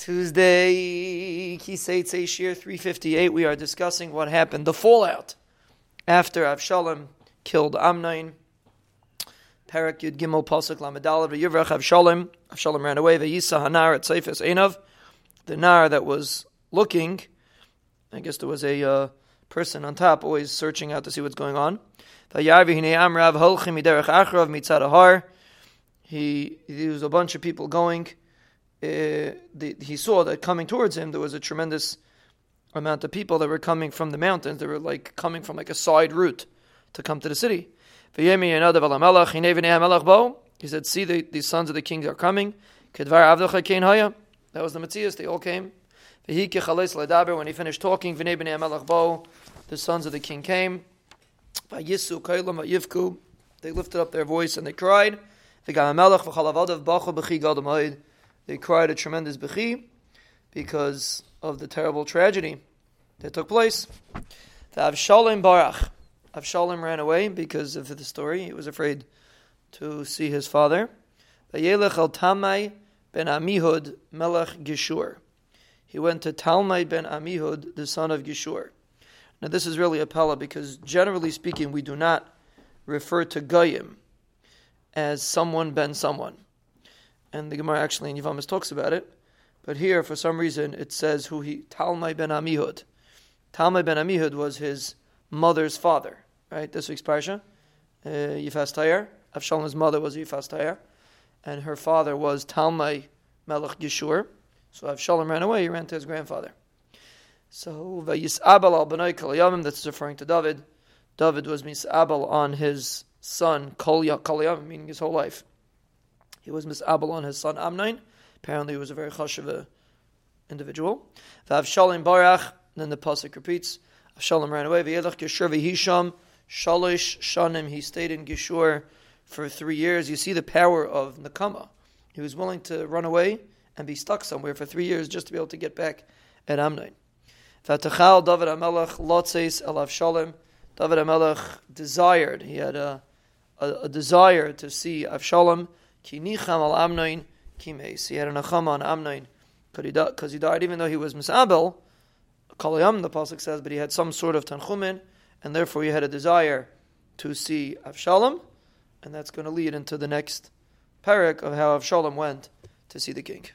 Tuesday, Kiseitse Shir 358, we are discussing what happened, the fallout after Avshalom killed Amnon. Parak Yud Gimel Pasuk Lamedalav Yivrach Avshalom. Avshalom ran away. Vayisa Hanar at Seifes Einav. The Nar that was looking, I guess there was a uh, person on top always searching out to see what's going on. Vayarvi Hine Amrav Holchim Miderech Achrav Mitzad Ahar. He, there was a bunch of people going uh, the, he saw that coming towards him there was a tremendous amount of people that were coming from the mountains. They were like coming from like a side route to come to the city. He said, "See, the, the sons of the kings are coming." That was the Matthias. They all came. When he finished talking, the sons of the king came. They lifted up their voice and they cried. They cried a tremendous bechi because of the terrible tragedy that took place. The Avshalom Barach. Avshalom ran away because of the story. He was afraid to see his father. Vayelech al Talmai ben Amihud melech Gishur. He went to Talmai ben Amihud, the son of Gishur. Now this is really a pella because generally speaking, we do not refer to Goyim as someone ben someone and the Gemara actually in Yivamis talks about it. But here, for some reason, it says who he Talmai ben Amihud. Talmai ben Amihud was his mother's father. Right, this week's parsha, uh, Yifas Tayer. Avshalom's mother was Yifas Tayer, and her father was Talmai Melech Gishur. So Avshalom ran away. He ran to his grandfather. So Vayisabal al Bnei Kalayamim. That's referring to David. David was misabal on his son Kol Yamim, meaning his whole life. He was misabel on his son Amnon. Apparently, he was a very chashuv individual. V'avshalim barach. Then the pasuk repeats. Avshalom ran away. V'yedach Geshur v'hisham shalish shanim. He stayed in Geshur for three years. You see the power of Nakama. He was willing to run away and be stuck somewhere for three years just to be able to get back at Amnon. V'atachal David Amelech lotzes el Avshalom. David Amelech desired. He had a, a, a desire to see Avshalom. Ki nicham al Amnoin kimes. He had a nachama on Amnoin because he, died, even though he was misabel. Kalayam, the pasuk says, but he had some sort of tanchumin, and therefore he had a desire to see Avshalom, and that's going to lead into the next parak of how Avshalom went to see the king.